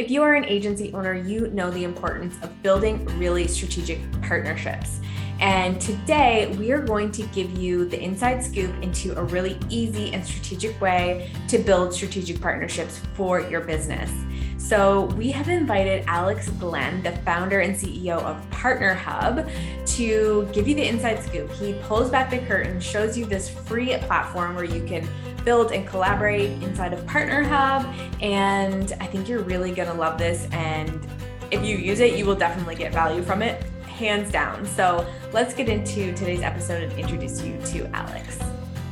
If you are an agency owner, you know the importance of building really strategic partnerships. And today we are going to give you the inside scoop into a really easy and strategic way to build strategic partnerships for your business. So, we have invited Alex Glenn, the founder and CEO of Partner Hub, to give you the inside scoop. He pulls back the curtain, shows you this free platform where you can build and collaborate inside of Partner Hub. And I think you're really going to love this. And if you use it, you will definitely get value from it, hands down. So let's get into today's episode and introduce you to Alex.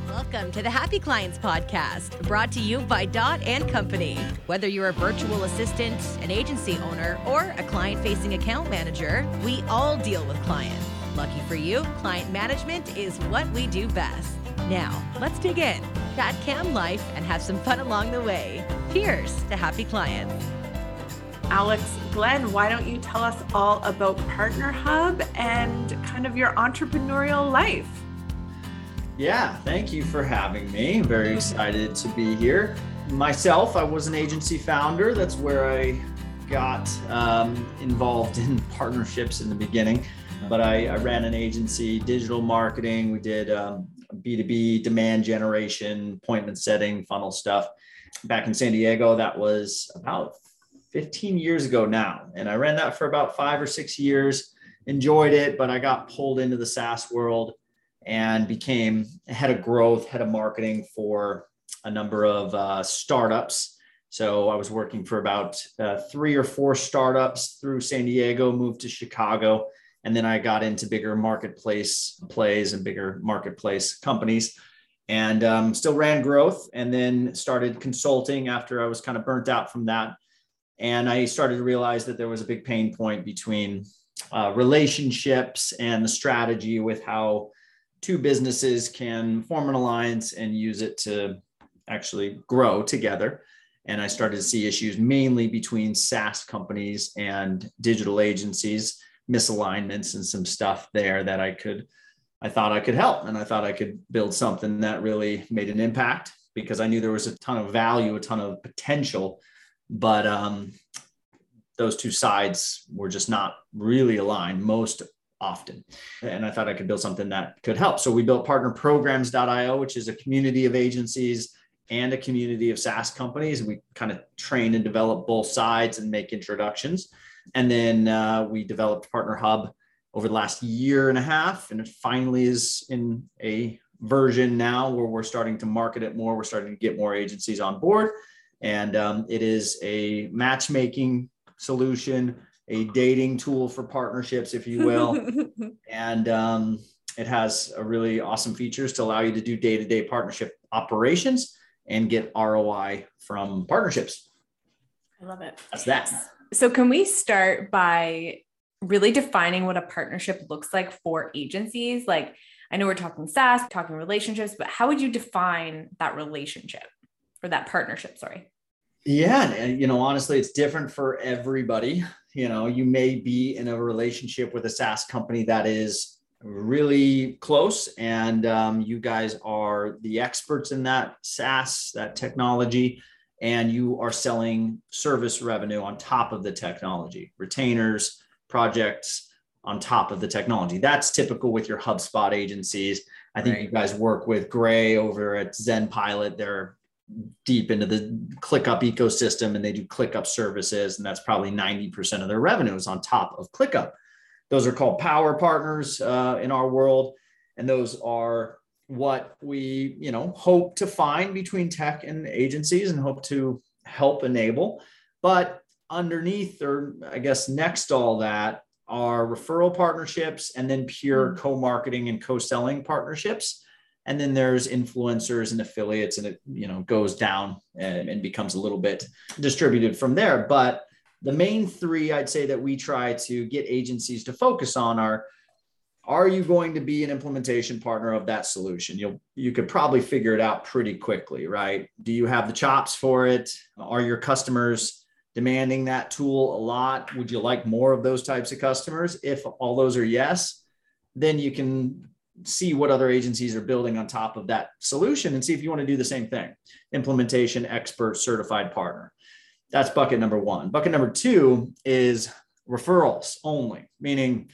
Welcome to the Happy Clients Podcast, brought to you by Dot and Company. Whether you're a virtual assistant, an agency owner, or a client facing account manager, we all deal with clients. Lucky for you, client management is what we do best. Now, let's dig in, chat cam life, and have some fun along the way. Cheers to happy clients. Alex Glenn, why don't you tell us all about Partner Hub and kind of your entrepreneurial life? Yeah, thank you for having me. Very excited to be here. Myself, I was an agency founder. That's where I got um, involved in partnerships in the beginning. But I, I, ran an agency, digital marketing. We did um, B2B demand generation, appointment setting, funnel stuff. Back in San Diego, that was about 15 years ago now. And I ran that for about five or six years, enjoyed it, but I got pulled into the SaaS world and became head of growth, head of marketing for a number of uh, startups. So I was working for about uh, three or four startups through San Diego, moved to Chicago, and then I got into bigger marketplace plays and bigger marketplace companies and um, still ran growth and then started consulting after I was kind of burnt out from that. And I started to realize that there was a big pain point between uh, relationships and the strategy with how two businesses can form an alliance and use it to actually grow together. And I started to see issues mainly between SaaS companies and digital agencies misalignments and some stuff there that I could, I thought I could help. And I thought I could build something that really made an impact because I knew there was a ton of value, a ton of potential. But um, those two sides were just not really aligned most often. And I thought I could build something that could help. So we built partnerprograms.io, which is a community of agencies and a community of SaaS companies. And we kind of train and develop both sides and make introductions. And then uh, we developed Partner Hub over the last year and a half, and it finally is in a version now where we're starting to market it more. We're starting to get more agencies on board, and um, it is a matchmaking solution, a dating tool for partnerships, if you will, and um, it has a really awesome features to allow you to do day-to-day partnership operations and get ROI from partnerships. I love it. That's that. So, can we start by really defining what a partnership looks like for agencies? Like, I know we're talking SaaS, talking relationships, but how would you define that relationship or that partnership? Sorry. Yeah, and you know, honestly, it's different for everybody. You know, you may be in a relationship with a SaaS company that is really close, and um, you guys are the experts in that SaaS, that technology and you are selling service revenue on top of the technology, retainers, projects on top of the technology. That's typical with your HubSpot agencies. I think right. you guys work with Gray over at Zenpilot. They're deep into the ClickUp ecosystem and they do ClickUp services, and that's probably 90% of their revenues on top of ClickUp. Those are called power partners uh, in our world, and those are what we you know hope to find between tech and agencies and hope to help enable. But underneath or i guess next to all that are referral partnerships and then pure mm. co-marketing and co-selling partnerships. And then there's influencers and affiliates and it you know goes down and, and becomes a little bit distributed from there. But the main three i'd say that we try to get agencies to focus on are are you going to be an implementation partner of that solution? You'll you could probably figure it out pretty quickly right? Do you have the chops for it? Are your customers demanding that tool a lot? Would you like more of those types of customers? If all those are yes then you can see what other agencies are building on top of that solution and see if you want to do the same thing. Implementation expert certified partner. That's bucket number one. Bucket number two is referrals only, meaning,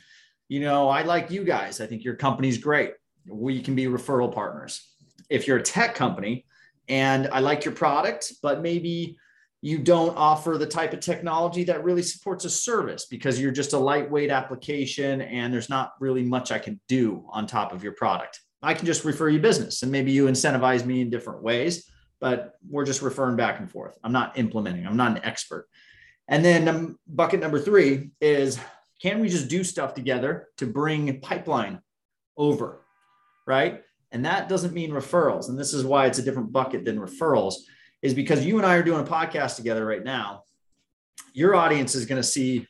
you know, I like you guys. I think your company's great. We can be referral partners. If you're a tech company and I like your product, but maybe you don't offer the type of technology that really supports a service because you're just a lightweight application and there's not really much I can do on top of your product. I can just refer you business and maybe you incentivize me in different ways, but we're just referring back and forth. I'm not implementing, I'm not an expert. And then um, bucket number three is can we just do stuff together to bring pipeline over? Right. And that doesn't mean referrals. And this is why it's a different bucket than referrals is because you and I are doing a podcast together right now. Your audience is going to see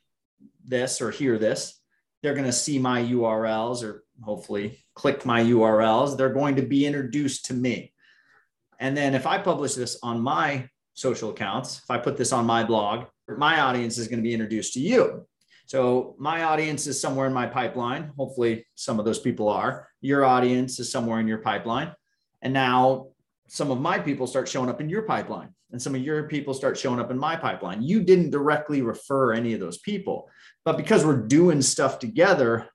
this or hear this. They're going to see my URLs or hopefully click my URLs. They're going to be introduced to me. And then if I publish this on my social accounts, if I put this on my blog, my audience is going to be introduced to you. So my audience is somewhere in my pipeline. Hopefully, some of those people are. Your audience is somewhere in your pipeline. And now some of my people start showing up in your pipeline and some of your people start showing up in my pipeline. You didn't directly refer any of those people, but because we're doing stuff together,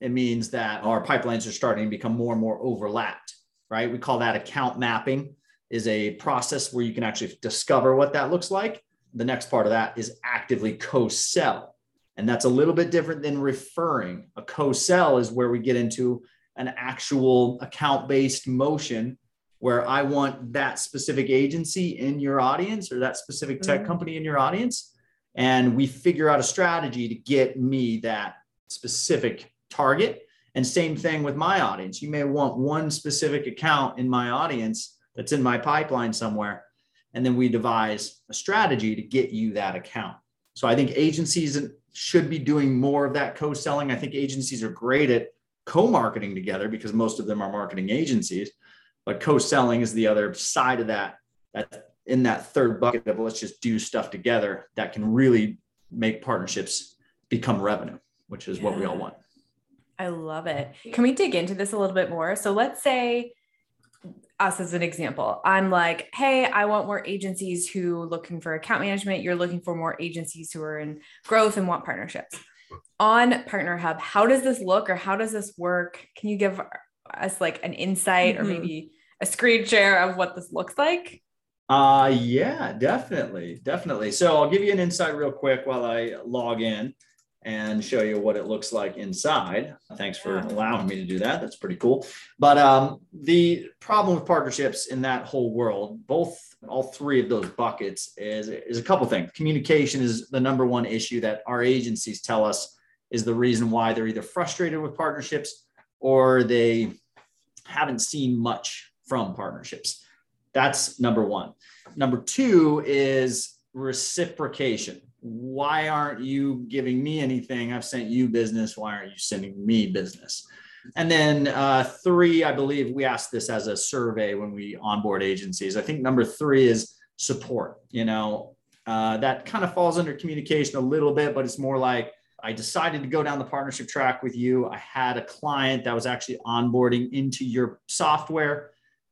it means that our pipelines are starting to become more and more overlapped, right? We call that account mapping is a process where you can actually discover what that looks like. The next part of that is actively co-sell. And that's a little bit different than referring. A co-sell is where we get into an actual account-based motion where I want that specific agency in your audience or that specific tech mm-hmm. company in your audience. And we figure out a strategy to get me that specific target. And same thing with my audience. You may want one specific account in my audience that's in my pipeline somewhere. And then we devise a strategy to get you that account. So I think agencies should be doing more of that co selling. I think agencies are great at co marketing together because most of them are marketing agencies but co-selling is the other side of that that in that third bucket of let's just do stuff together that can really make partnerships become revenue which is yeah. what we all want i love it can we dig into this a little bit more so let's say us as an example i'm like hey i want more agencies who looking for account management you're looking for more agencies who are in growth and want partnerships on partner hub how does this look or how does this work can you give us like an insight mm-hmm. or maybe a screen share of what this looks like? Uh yeah, definitely. Definitely. So I'll give you an insight real quick while I log in and show you what it looks like inside. Thanks for allowing me to do that. That's pretty cool. But um, the problem with partnerships in that whole world, both all three of those buckets, is is a couple things. Communication is the number one issue that our agencies tell us is the reason why they're either frustrated with partnerships or they haven't seen much from partnerships. That's number one. Number two is reciprocation. Why aren't you giving me anything? I've sent you business. Why aren't you sending me business? And then uh, three, I believe we asked this as a survey when we onboard agencies. I think number three is support. You know, uh, that kind of falls under communication a little bit, but it's more like I decided to go down the partnership track with you. I had a client that was actually onboarding into your software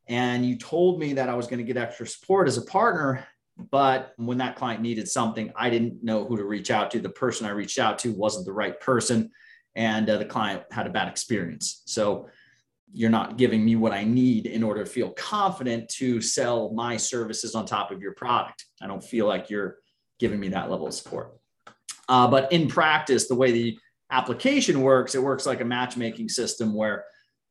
and you told me that I was going to get extra support as a partner. But when that client needed something, I didn't know who to reach out to. The person I reached out to wasn't the right person, and uh, the client had a bad experience. So you're not giving me what I need in order to feel confident to sell my services on top of your product. I don't feel like you're giving me that level of support. Uh, but in practice, the way the application works, it works like a matchmaking system where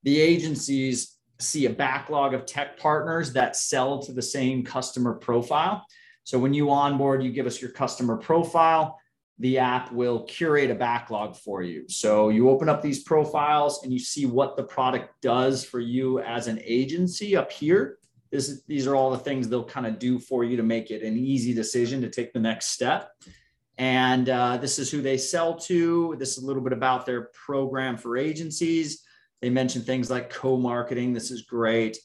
the agencies see a backlog of tech partners that sell to the same customer profile. So when you onboard, you give us your customer profile, the app will curate a backlog for you. So you open up these profiles and you see what the product does for you as an agency up here. This, these are all the things they'll kind of do for you to make it an easy decision to take the next step. And uh, this is who they sell to. This is a little bit about their program for agencies they mentioned things like co-marketing. This is great.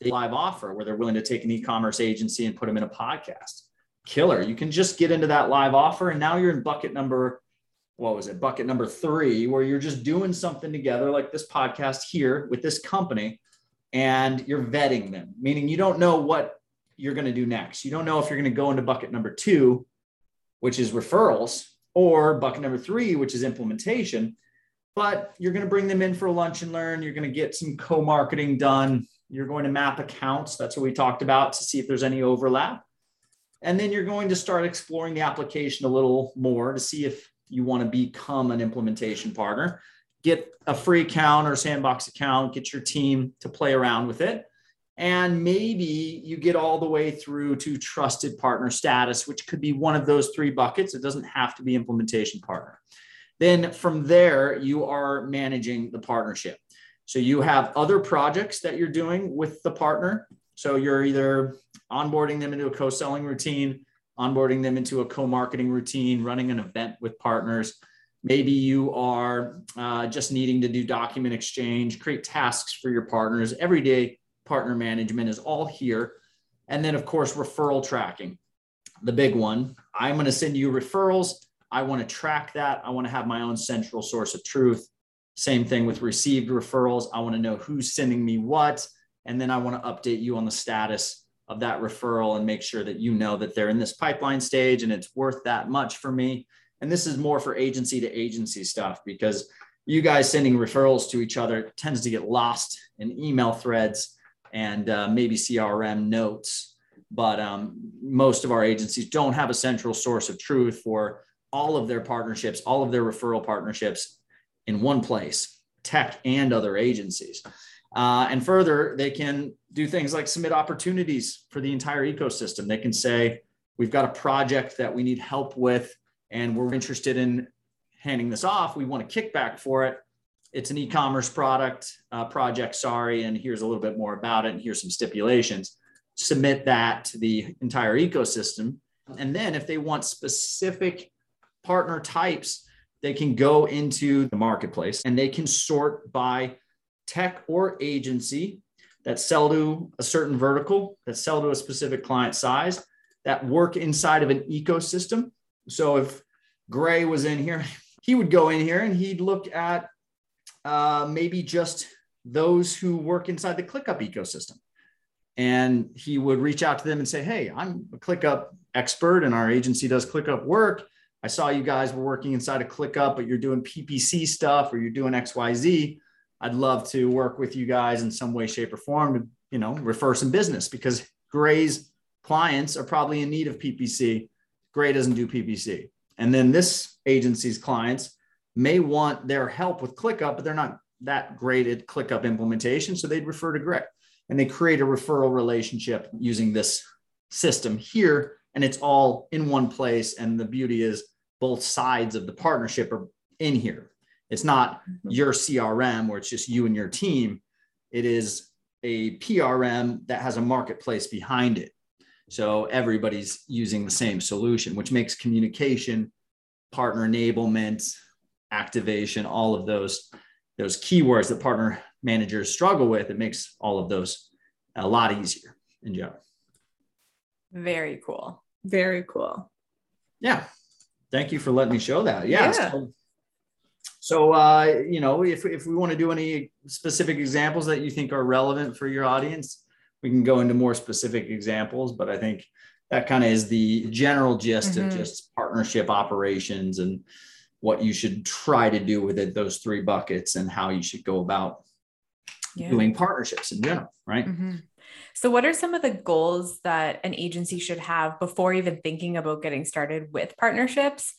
The live offer where they're willing to take an e-commerce agency and put them in a podcast. Killer. You can just get into that live offer, and now you're in bucket number. What was it? Bucket number three, where you're just doing something together, like this podcast here with this company, and you're vetting them. Meaning you don't know what you're going to do next. You don't know if you're going to go into bucket number two, which is referrals, or bucket number three, which is implementation. But you're going to bring them in for a lunch and learn. You're going to get some co marketing done. You're going to map accounts. That's what we talked about to see if there's any overlap. And then you're going to start exploring the application a little more to see if you want to become an implementation partner. Get a free account or sandbox account, get your team to play around with it. And maybe you get all the way through to trusted partner status, which could be one of those three buckets. It doesn't have to be implementation partner. Then from there, you are managing the partnership. So you have other projects that you're doing with the partner. So you're either onboarding them into a co selling routine, onboarding them into a co marketing routine, running an event with partners. Maybe you are uh, just needing to do document exchange, create tasks for your partners, everyday partner management is all here. And then, of course, referral tracking, the big one. I'm going to send you referrals. I want to track that. I want to have my own central source of truth. Same thing with received referrals. I want to know who's sending me what. And then I want to update you on the status of that referral and make sure that you know that they're in this pipeline stage and it's worth that much for me. And this is more for agency to agency stuff because you guys sending referrals to each other tends to get lost in email threads and uh, maybe CRM notes. But um, most of our agencies don't have a central source of truth for all of their partnerships, all of their referral partnerships in one place, tech and other agencies. Uh, and further, they can do things like submit opportunities for the entire ecosystem. They can say, we've got a project that we need help with, and we're interested in handing this off. We want a kickback for it it's an e-commerce product uh, project sorry and here's a little bit more about it and here's some stipulations submit that to the entire ecosystem and then if they want specific partner types they can go into the marketplace and they can sort by tech or agency that sell to a certain vertical that sell to a specific client size that work inside of an ecosystem so if gray was in here he would go in here and he'd look at uh, maybe just those who work inside the ClickUp ecosystem. And he would reach out to them and say, Hey, I'm a ClickUp expert and our agency does ClickUp work. I saw you guys were working inside of ClickUp, but you're doing PPC stuff or you're doing XYZ. I'd love to work with you guys in some way, shape, or form to, you know, refer some business because Gray's clients are probably in need of PPC. Gray doesn't do PPC. And then this agency's clients may want their help with ClickUp, but they're not that great at ClickUp implementation. So they'd refer to Gray and they create a referral relationship using this system here. And it's all in one place. And the beauty is both sides of the partnership are in here. It's not mm-hmm. your CRM where it's just you and your team. It is a PRM that has a marketplace behind it. So everybody's using the same solution, which makes communication, partner enablement, activation, all of those those keywords that partner managers struggle with, it makes all of those a lot easier in general. Very cool. Very cool. Yeah. Thank you for letting me show that. Yeah. yeah. So, so uh, you know, if, if we want to do any specific examples that you think are relevant for your audience, we can go into more specific examples, but I think that kind of is the general gist mm-hmm. of just partnership operations and what you should try to do with it, those three buckets, and how you should go about yeah. doing partnerships in general, right? Mm-hmm. So, what are some of the goals that an agency should have before even thinking about getting started with partnerships?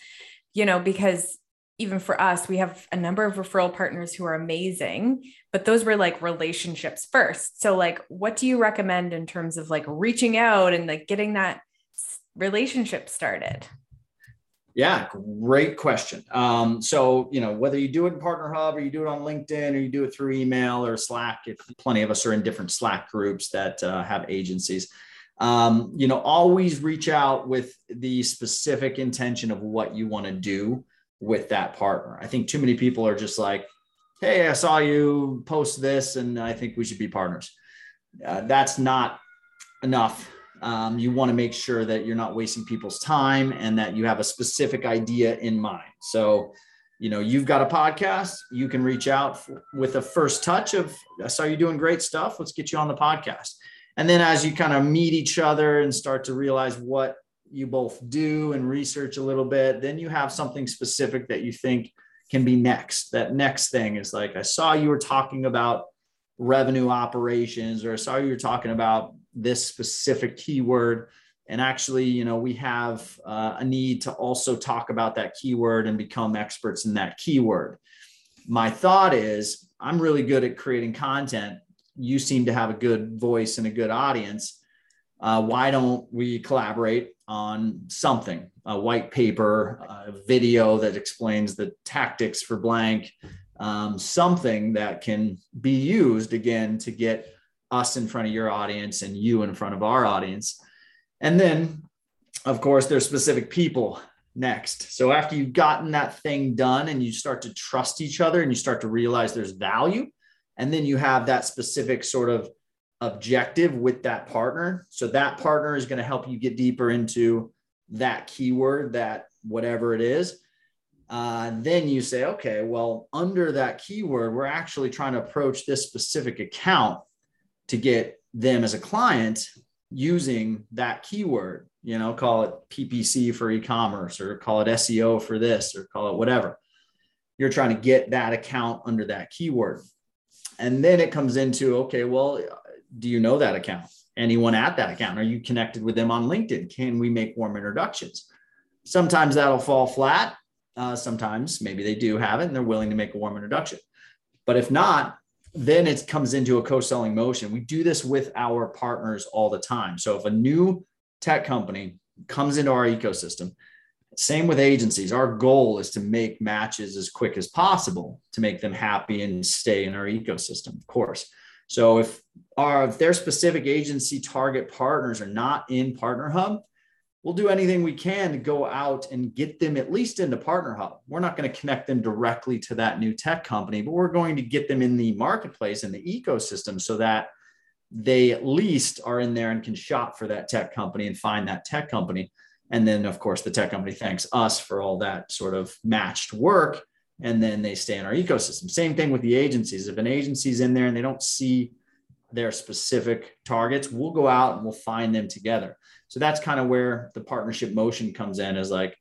You know, because even for us, we have a number of referral partners who are amazing, but those were like relationships first. So, like, what do you recommend in terms of like reaching out and like getting that relationship started? Yeah, great question. Um, so, you know, whether you do it in Partner Hub or you do it on LinkedIn or you do it through email or Slack, if plenty of us are in different Slack groups that uh, have agencies, um, you know, always reach out with the specific intention of what you want to do with that partner. I think too many people are just like, hey, I saw you post this and I think we should be partners. Uh, that's not enough um, you want to make sure that you're not wasting people's time and that you have a specific idea in mind. So, you know, you've got a podcast, you can reach out with a first touch of, I saw you doing great stuff. Let's get you on the podcast. And then as you kind of meet each other and start to realize what you both do and research a little bit, then you have something specific that you think can be next. That next thing is like, I saw you were talking about revenue operations, or I saw you were talking about this specific keyword. And actually, you know, we have uh, a need to also talk about that keyword and become experts in that keyword. My thought is, I'm really good at creating content. You seem to have a good voice and a good audience. Uh, why don't we collaborate on something a white paper a video that explains the tactics for blank um, something that can be used again to get us in front of your audience and you in front of our audience and then of course there's specific people next so after you've gotten that thing done and you start to trust each other and you start to realize there's value and then you have that specific sort of objective with that partner. So that partner is going to help you get deeper into that keyword, that whatever it is. Uh, then you say, okay, well, under that keyword, we're actually trying to approach this specific account to get them as a client using that keyword. You know, call it PPC for e commerce or call it SEO for this or call it whatever. You're trying to get that account under that keyword. And then it comes into, okay, well, do you know that account? Anyone at that account? Are you connected with them on LinkedIn? Can we make warm introductions? Sometimes that'll fall flat. Uh, sometimes maybe they do have it and they're willing to make a warm introduction. But if not, then it comes into a co-selling motion. We do this with our partners all the time. So if a new tech company comes into our ecosystem, same with agencies, our goal is to make matches as quick as possible to make them happy and stay in our ecosystem, of course. So if our if their specific agency target partners are not in Partner Hub, we'll do anything we can to go out and get them at least into Partner Hub. We're not going to connect them directly to that new tech company, but we're going to get them in the marketplace and the ecosystem so that they at least are in there and can shop for that tech company and find that tech company. And then, of course, the tech company thanks us for all that sort of matched work and then they stay in our ecosystem. Same thing with the agencies. If an agency's in there and they don't see their specific targets, we'll go out and we'll find them together. So that's kind of where the partnership motion comes in is like,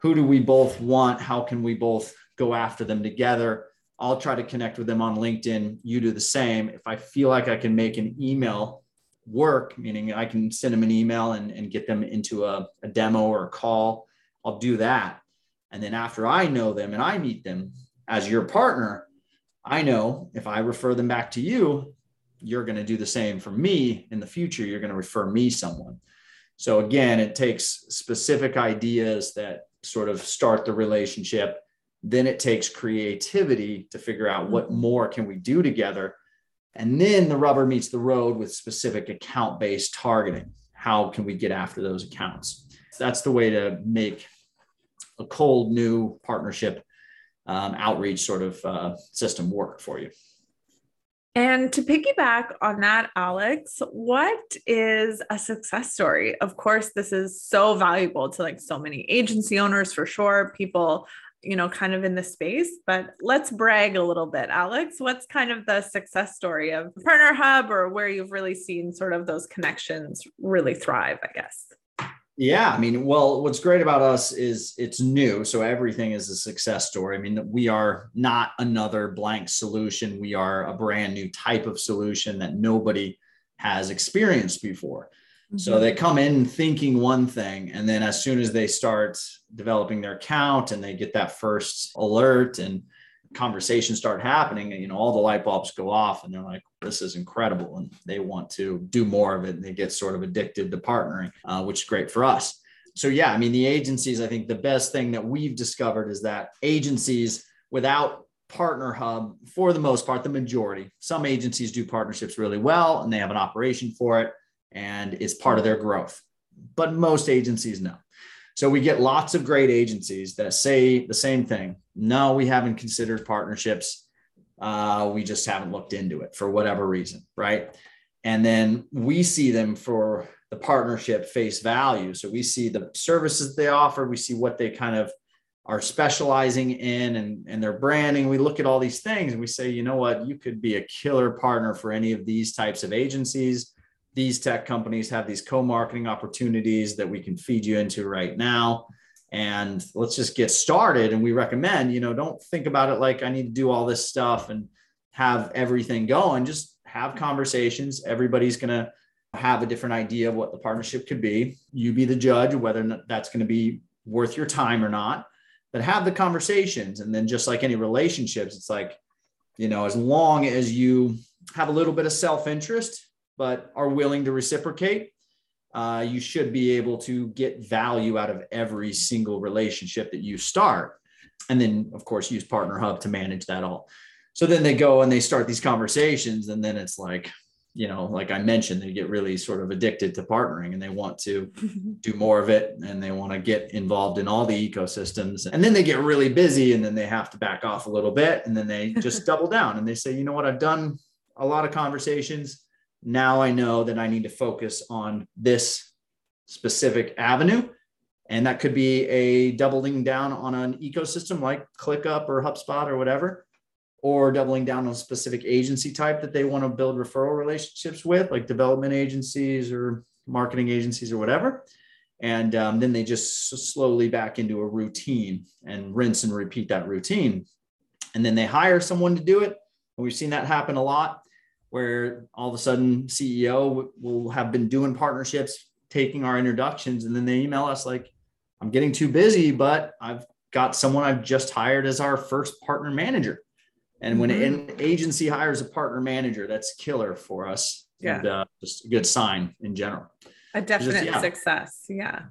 who do we both want? How can we both go after them together? I'll try to connect with them on LinkedIn. You do the same. If I feel like I can make an email work, meaning I can send them an email and, and get them into a, a demo or a call, I'll do that and then after I know them and I meet them as your partner, I know if I refer them back to you, you're going to do the same for me in the future. You're going to refer me someone. So again, it takes specific ideas that sort of start the relationship. Then it takes creativity to figure out what mm-hmm. more can we do together. And then the rubber meets the road with specific account based targeting. How can we get after those accounts? That's the way to make a cold new partnership um, outreach sort of uh, system work for you. And to piggyback on that, Alex, what is a success story? Of course, this is so valuable to like so many agency owners for sure, people, you know, kind of in the space. But let's brag a little bit. Alex, what's kind of the success story of Partner Hub or where you've really seen sort of those connections really thrive, I guess? Yeah, I mean, well, what's great about us is it's new, so everything is a success story. I mean, we are not another blank solution. We are a brand new type of solution that nobody has experienced before. Mm-hmm. So they come in thinking one thing, and then as soon as they start developing their account and they get that first alert and conversations start happening you know all the light bulbs go off and they're like this is incredible and they want to do more of it and they get sort of addicted to partnering uh, which is great for us so yeah i mean the agencies i think the best thing that we've discovered is that agencies without partner hub for the most part the majority some agencies do partnerships really well and they have an operation for it and it's part of their growth but most agencies no so we get lots of great agencies that say the same thing. No, we haven't considered partnerships. Uh, we just haven't looked into it for whatever reason, right? And then we see them for the partnership face value. So we see the services they offer, we see what they kind of are specializing in and, and their branding. We look at all these things and we say, you know what, you could be a killer partner for any of these types of agencies these tech companies have these co-marketing opportunities that we can feed you into right now and let's just get started. And we recommend you know don't think about it like i need to do all this stuff and have everything going. Just have conversations. Everybody's going to have a different idea of what the partnership could be. You be the judge whether that's going to be worth your time or not but have the conversations. And then just like any relationships it's like you know as long as you have a little bit of self-interest but are willing to reciprocate uh, you should be able to get value out of every single relationship that you start. And then, of course, use Partner Hub to manage that all. So then they go and they start these conversations, and then it's like, you know, like I mentioned, they get really sort of addicted to partnering and they want to do more of it and they want to get involved in all the ecosystems. And then they get really busy and then they have to back off a little bit and then they just double down and they say, you know what, I've done a lot of conversations now I know that I need to focus on this specific avenue. And that could be a doubling down on an ecosystem like ClickUp or HubSpot or whatever, or doubling down on a specific agency type that they want to build referral relationships with, like development agencies or marketing agencies or whatever. And um, then they just slowly back into a routine and rinse and repeat that routine. And then they hire someone to do it. And we've seen that happen a lot where all of a sudden CEO will have been doing partnerships, taking our introductions, and then they email us like, I'm getting too busy, but I've got someone I've just hired as our first partner manager. And when mm-hmm. an agency hires a partner manager, that's killer for us. Yeah. And, uh, just a good sign in general. A definite just, yeah. success. Yeah.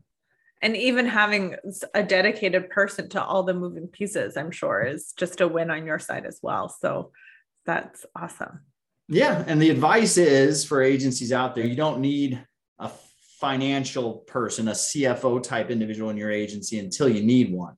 And even having a dedicated person to all the moving pieces, I'm sure is just a win on your side as well. So that's awesome. Yeah. And the advice is for agencies out there, you don't need a financial person, a CFO type individual in your agency until you need one.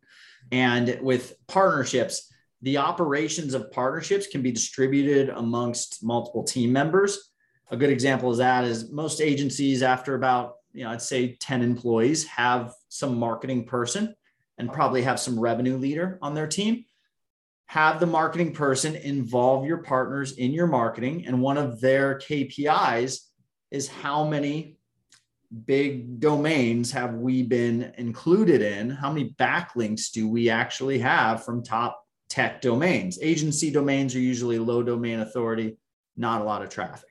And with partnerships, the operations of partnerships can be distributed amongst multiple team members. A good example of that is most agencies, after about, you know, I'd say 10 employees, have some marketing person and probably have some revenue leader on their team have the marketing person involve your partners in your marketing. And one of their KPIs is how many big domains have we been included in? How many backlinks do we actually have from top tech domains? Agency domains are usually low domain authority, not a lot of traffic.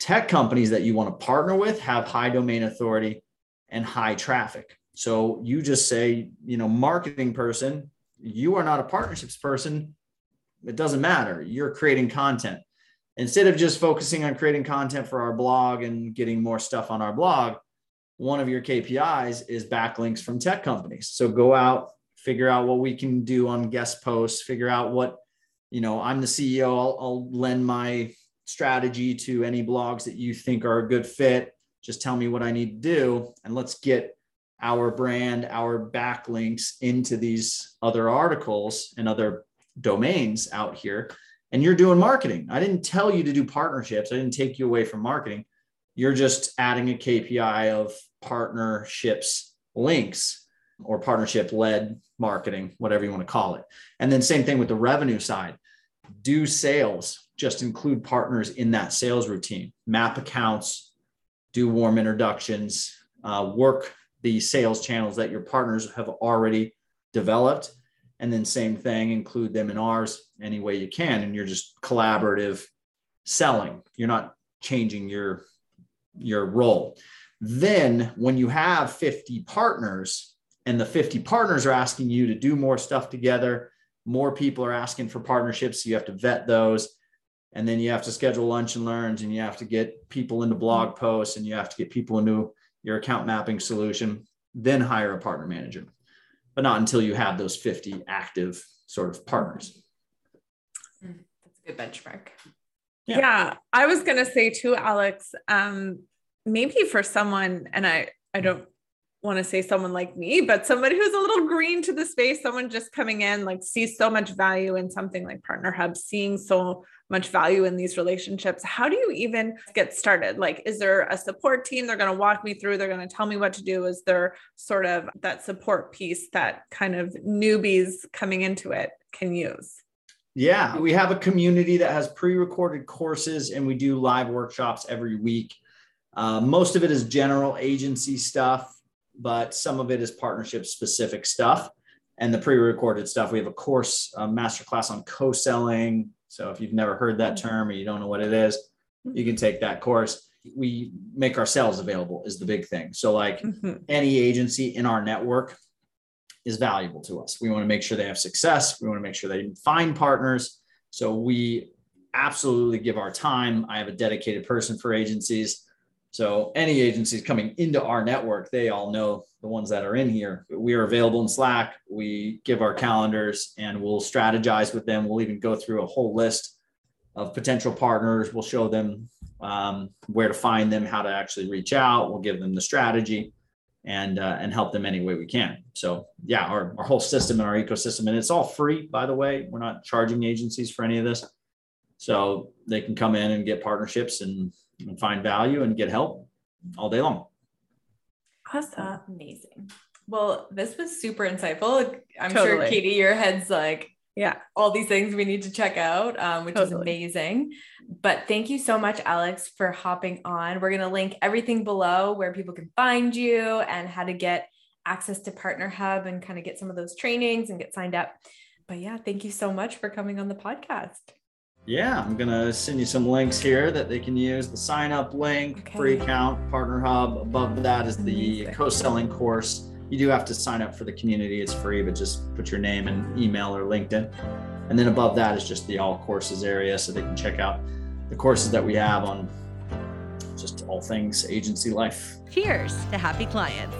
Tech companies that you want to partner with have high domain authority and high traffic. So you just say, you know, marketing person, you are not a partnerships person. It doesn't matter. You're creating content. Instead of just focusing on creating content for our blog and getting more stuff on our blog, one of your KPIs is backlinks from tech companies. So go out, figure out what we can do on guest posts, figure out what, you know, I'm the CEO, I'll, I'll lend my strategy to any blogs that you think are a good fit. Just tell me what I need to do and let's get our brand, our backlinks into these other articles and other domains out here. And you're doing marketing. I didn't tell you to do partnerships, I didn't take you away from marketing. You're just adding a KPI of partnerships links or partnership led marketing, whatever you want to call it. And then, same thing with the revenue side do sales, just include partners in that sales routine, map accounts, do warm introductions, uh, work the sales channels that your partners have already developed. And then same thing, include them in ours any way you can. And you're just collaborative selling. You're not changing your, your role. Then when you have 50 partners and the 50 partners are asking you to do more stuff together, more people are asking for partnerships. So you have to vet those. And then you have to schedule lunch and learns and you have to get people into blog posts and you have to get people into your account mapping solution, then hire a partner manager, but not until you have those 50 active sort of partners. Mm, that's a good benchmark. Yeah. yeah I was going to say too, Alex, um, maybe for someone, and I, I don't want to say someone like me, but somebody who's a little green to the space, someone just coming in, like sees so much value in something like Partner Hub, seeing so much value in these relationships. How do you even get started? Like, is there a support team? They're going to walk me through, they're going to tell me what to do. Is there sort of that support piece that kind of newbies coming into it can use? Yeah, we have a community that has pre recorded courses and we do live workshops every week. Uh, most of it is general agency stuff, but some of it is partnership specific stuff. And the pre recorded stuff, we have a course, a masterclass on co selling. So if you've never heard that term or you don't know what it is, you can take that course. We make ourselves available, is the big thing. So, like mm-hmm. any agency in our network is valuable to us. We want to make sure they have success. We want to make sure they find partners. So, we absolutely give our time. I have a dedicated person for agencies so any agencies coming into our network, they all know the ones that are in here. We are available in Slack. We give our calendars and we'll strategize with them. We'll even go through a whole list of potential partners. We'll show them um, where to find them, how to actually reach out. We'll give them the strategy and uh, and help them any way we can. So yeah, our, our whole system and our ecosystem, and it's all free, by the way. We're not charging agencies for any of this. So they can come in and get partnerships and and find value and get help all day long. Awesome. Amazing. Well, this was super insightful. I'm totally. sure, Katie, your head's like, yeah, all these things we need to check out, um, which totally. is amazing. But thank you so much, Alex, for hopping on. We're going to link everything below where people can find you and how to get access to Partner Hub and kind of get some of those trainings and get signed up. But yeah, thank you so much for coming on the podcast. Yeah, I'm gonna send you some links here that they can use. The sign up link, okay. free account, Partner Hub. Above that is the co-selling course. You do have to sign up for the community. It's free, but just put your name and email or LinkedIn. And then above that is just the all courses area, so they can check out the courses that we have on just all things agency life. Cheers to happy clients.